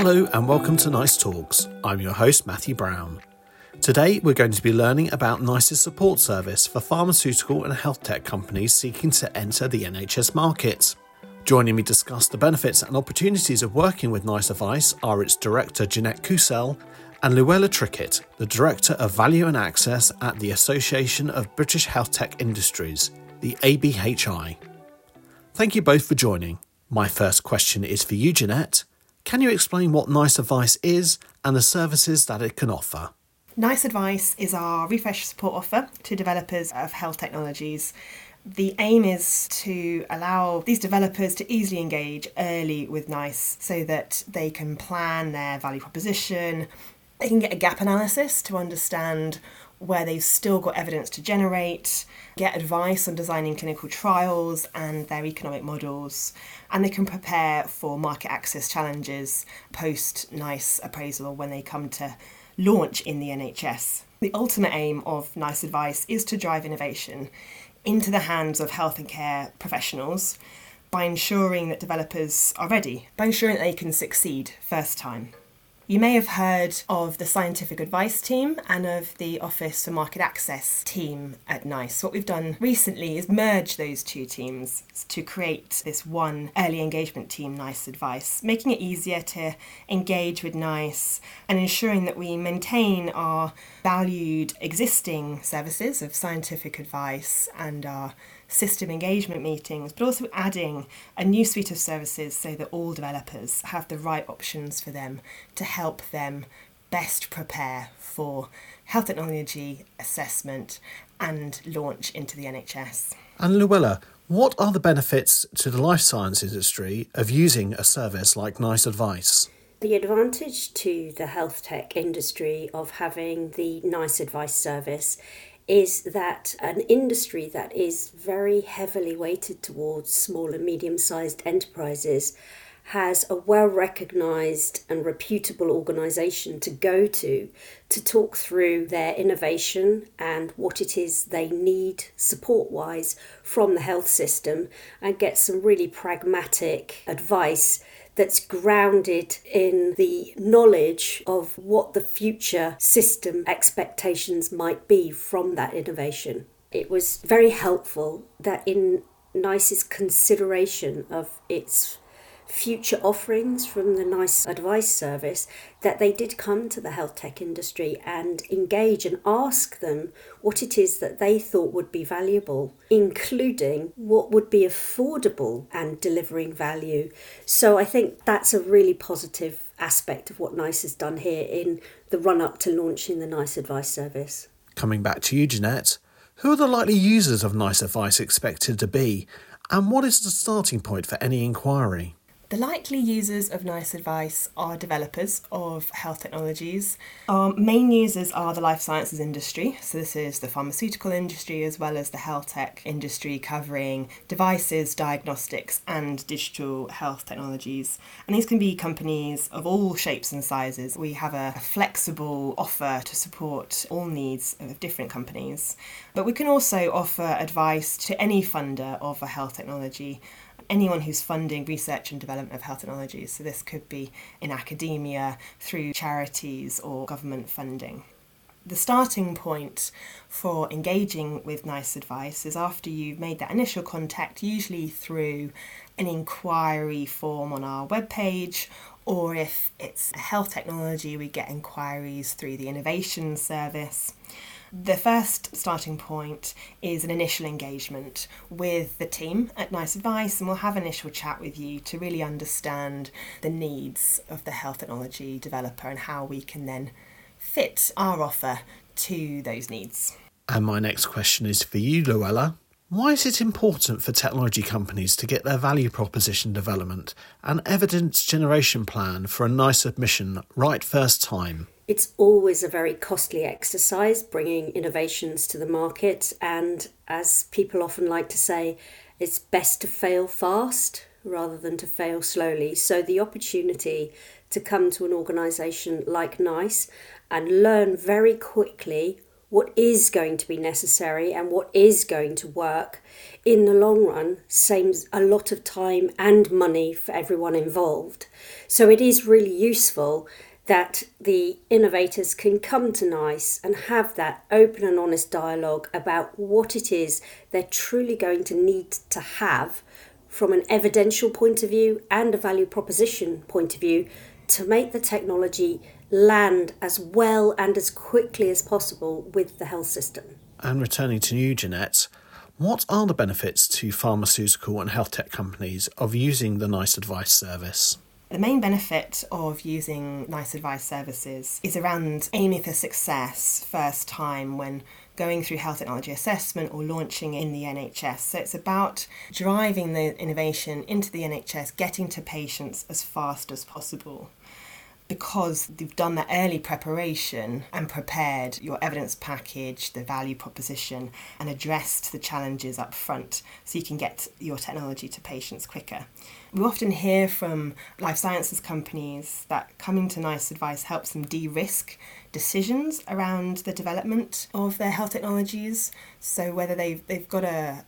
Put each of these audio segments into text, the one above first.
Hello and welcome to Nice Talks. I'm your host, Matthew Brown. Today we're going to be learning about NICE's support service for pharmaceutical and health tech companies seeking to enter the NHS market. Joining me to discuss the benefits and opportunities of working with NICE Advice are its director Jeanette Kusel and Luella Trickett, the Director of Value and Access at the Association of British Health Tech Industries, the ABHI. Thank you both for joining. My first question is for you, Jeanette. Can you explain what NICE Advice is and the services that it can offer? NICE Advice is our refresh support offer to developers of health technologies. The aim is to allow these developers to easily engage early with NICE so that they can plan their value proposition, they can get a gap analysis to understand where they've still got evidence to generate, get advice on designing clinical trials and their economic models, and they can prepare for market access challenges post NICE appraisal when they come to launch in the NHS. The ultimate aim of NICE advice is to drive innovation into the hands of health and care professionals by ensuring that developers are ready, by ensuring that they can succeed first time. You may have heard of the scientific advice team and of the Office for Market Access team at NICE. What we've done recently is merge those two teams to create this one early engagement team, NICE Advice, making it easier to engage with NICE and ensuring that we maintain our valued existing services of scientific advice and our system engagement meetings, but also adding a new suite of services so that all developers have the right options for them to help them best prepare for health technology assessment and launch into the NHS. And Luella, what are the benefits to the life science industry of using a service like NICE Advice? The advantage to the health tech industry of having the NICE Advice service is that an industry that is very heavily weighted towards small and medium sized enterprises has a well recognized and reputable organization to go to to talk through their innovation and what it is they need support wise from the health system and get some really pragmatic advice that's grounded in the knowledge of what the future system expectations might be from that innovation. It was very helpful that in NICE's consideration of its future offerings from the NICE Advice Service that they did come to the health tech industry and engage and ask them what it is that they thought would be valuable, including what would be affordable and delivering value. So I think that's a really positive aspect of what NICE has done here in the run up to launching the NICE Advice Service. Coming back to you, Jeanette, who are the likely users of NICE Advice expected to be, and what is the starting point for any inquiry? The likely users of NICE Advice are developers of health technologies. Our main users are the life sciences industry, so this is the pharmaceutical industry as well as the health tech industry, covering devices, diagnostics, and digital health technologies. And these can be companies of all shapes and sizes. We have a flexible offer to support all needs of different companies, but we can also offer advice to any funder of a health technology anyone who's funding research and development of health technologies. So this could be in academia, through charities, or government funding. The starting point for engaging with NICE advice is after you've made that initial contact, usually through an inquiry form on our webpage, or if it's a health technology, we get inquiries through the innovation service. The first starting point is an initial engagement with the team at Nice Advice, and we'll have an initial chat with you to really understand the needs of the health technology developer and how we can then fit our offer to those needs. And my next question is for you, Luella. Why is it important for technology companies to get their value proposition development and evidence generation plan for a nice admission right first time? It's always a very costly exercise bringing innovations to the market, and as people often like to say, it's best to fail fast rather than to fail slowly. So, the opportunity to come to an organisation like NICE and learn very quickly what is going to be necessary and what is going to work in the long run saves a lot of time and money for everyone involved. So it is really useful that the innovators can come to NICE and have that open and honest dialogue about what it is they're truly going to need to have from an evidential point of view and a value proposition point of view to make the technology land as well and as quickly as possible with the health system. And returning to you, Jeanette, what are the benefits to pharmaceutical and health tech companies of using the NICE Advice service? The main benefit of using NICE Advice services is around aiming for success first time when going through health technology assessment or launching in the NHS. So it's about driving the innovation into the NHS, getting to patients as fast as possible because you've done that early preparation and prepared your evidence package, the value proposition, and addressed the challenges up front so you can get your technology to patients quicker. We often hear from life sciences companies that coming to NICE advice helps them de risk decisions around the development of their health technologies. So, whether they've, they've got a,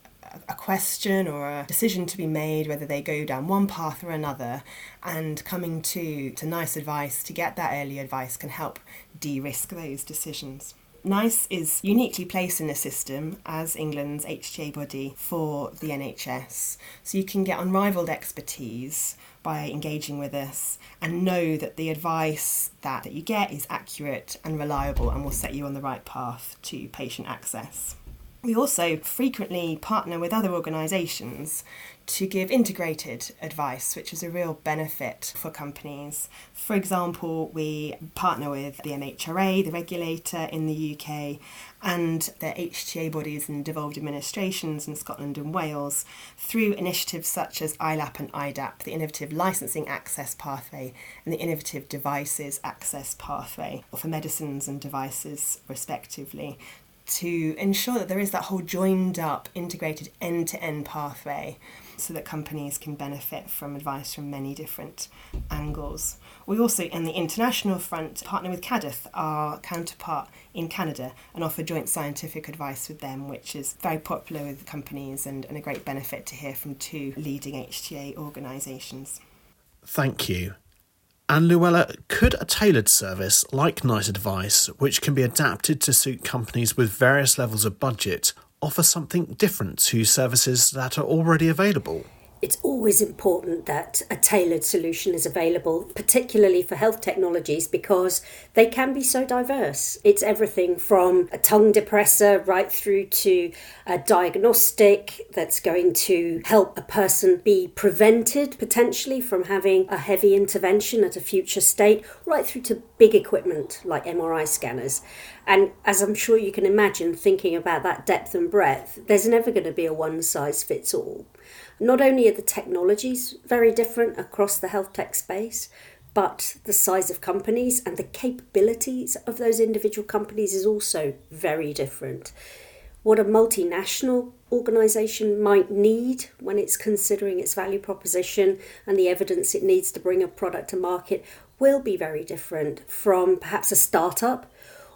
a question or a decision to be made, whether they go down one path or another, and coming to, to NICE advice to get that early advice can help de risk those decisions. NICE is uniquely placed in the system as England's HTA body for the NHS. So you can get unrivaled expertise by engaging with us and know that the advice that, that you get is accurate and reliable and will set you on the right path to patient access. We also frequently partner with other organisations to give integrated advice, which is a real benefit for companies. For example, we partner with the MHRA, the regulator in the UK, and the HTA bodies and devolved administrations in Scotland and Wales through initiatives such as ILAP and IDAP, the Innovative Licensing Access Pathway, and the Innovative Devices Access Pathway, for medicines and devices, respectively, to ensure that there is that whole joined up, integrated end to end pathway so that companies can benefit from advice from many different angles. We also, in the international front, partner with CADTH, our counterpart in Canada, and offer joint scientific advice with them, which is very popular with companies and, and a great benefit to hear from two leading HTA organisations. Thank you. And Luella, could a tailored service like NICE Advice, which can be adapted to suit companies with various levels of budget, offer something different to services that are already available? it's always important that a tailored solution is available, particularly for health technologies, because they can be so diverse. It's everything from a tongue depressor right through to a diagnostic that's going to help a person be prevented potentially from having a heavy intervention at a future state, right through to big equipment like MRI scanners. And as I'm sure you can imagine, thinking about that depth and breadth, there's never going to be a one size fits all. Not only are the technologies very different across the health tech space, but the size of companies and the capabilities of those individual companies is also very different. What a multinational organisation might need when it's considering its value proposition and the evidence it needs to bring a product to market will be very different from perhaps a startup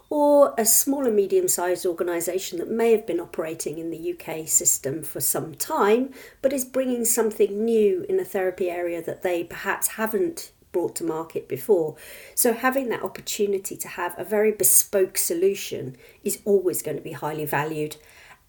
or a small and medium sized organisation that may have been operating in the UK system for some time but is bringing something new in a therapy area that they perhaps haven't brought to market before. So, having that opportunity to have a very bespoke solution is always going to be highly valued.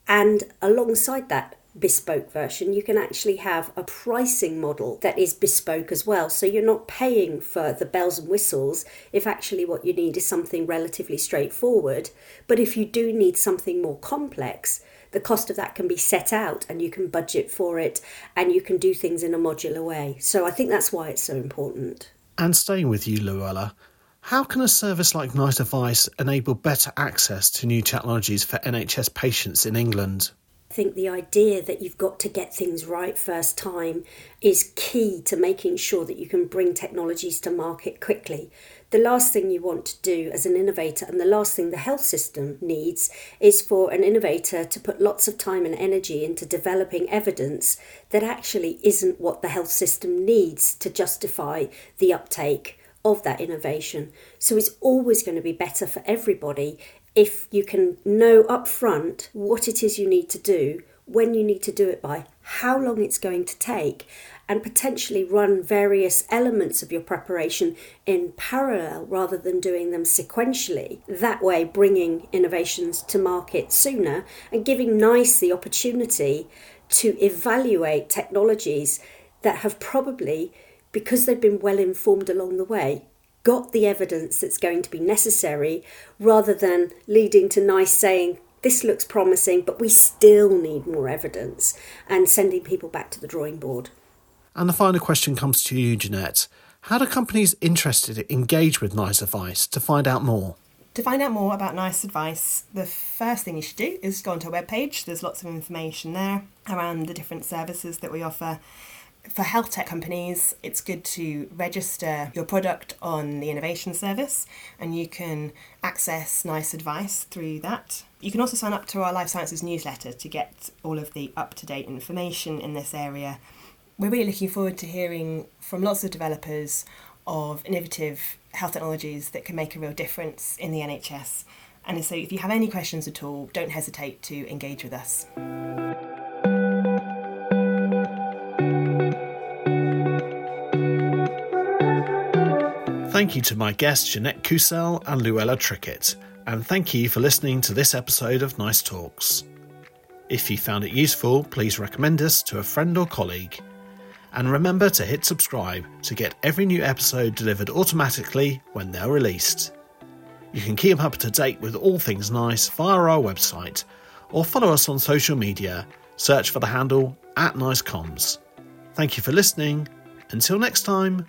And alongside that, bespoke version, you can actually have a pricing model that is bespoke as well. So you're not paying for the bells and whistles if actually what you need is something relatively straightforward. But if you do need something more complex, the cost of that can be set out and you can budget for it and you can do things in a modular way. So I think that's why it's so important. And staying with you, Luella, how can a service like NICE Advice enable better access to new technologies for NHS patients in England? Think the idea that you've got to get things right first time is key to making sure that you can bring technologies to market quickly. The last thing you want to do as an innovator, and the last thing the health system needs, is for an innovator to put lots of time and energy into developing evidence that actually isn't what the health system needs to justify the uptake of that innovation. So it's always going to be better for everybody if you can know upfront what it is you need to do, when you need to do it by, how long it's going to take, and potentially run various elements of your preparation in parallel rather than doing them sequentially. That way, bringing innovations to market sooner and giving NICE the opportunity to evaluate technologies that have probably, because they've been well informed along the way, got the evidence that's going to be necessary rather than leading to NICE saying, this looks promising, but we still need more evidence, and sending people back to the drawing board. And the final question comes to you, Jeanette. How do companies interested engage with NICE Advice to find out more? To find out more about NICE Advice, the first thing you should do is go onto our webpage. There's lots of information there around the different services that we offer. For health tech companies, it's good to register your product on the innovation service and you can access NICE Advice through that. You can also sign up to our Life Sciences newsletter to get all of the up to date information in this area. We're really looking forward to hearing from lots of developers of innovative health technologies that can make a real difference in the NHS. And so, if you have any questions at all, don't hesitate to engage with us. Thank you to my guests Jeanette Kusel and Luella Trickett, and thank you for listening to this episode of Nice Talks. If you found it useful, please recommend us to a friend or colleague. And remember to hit subscribe to get every new episode delivered automatically when they're released. You can keep up to date with all things nice via our website or follow us on social media. Search for the handle at NiceComms. Thank you for listening. Until next time.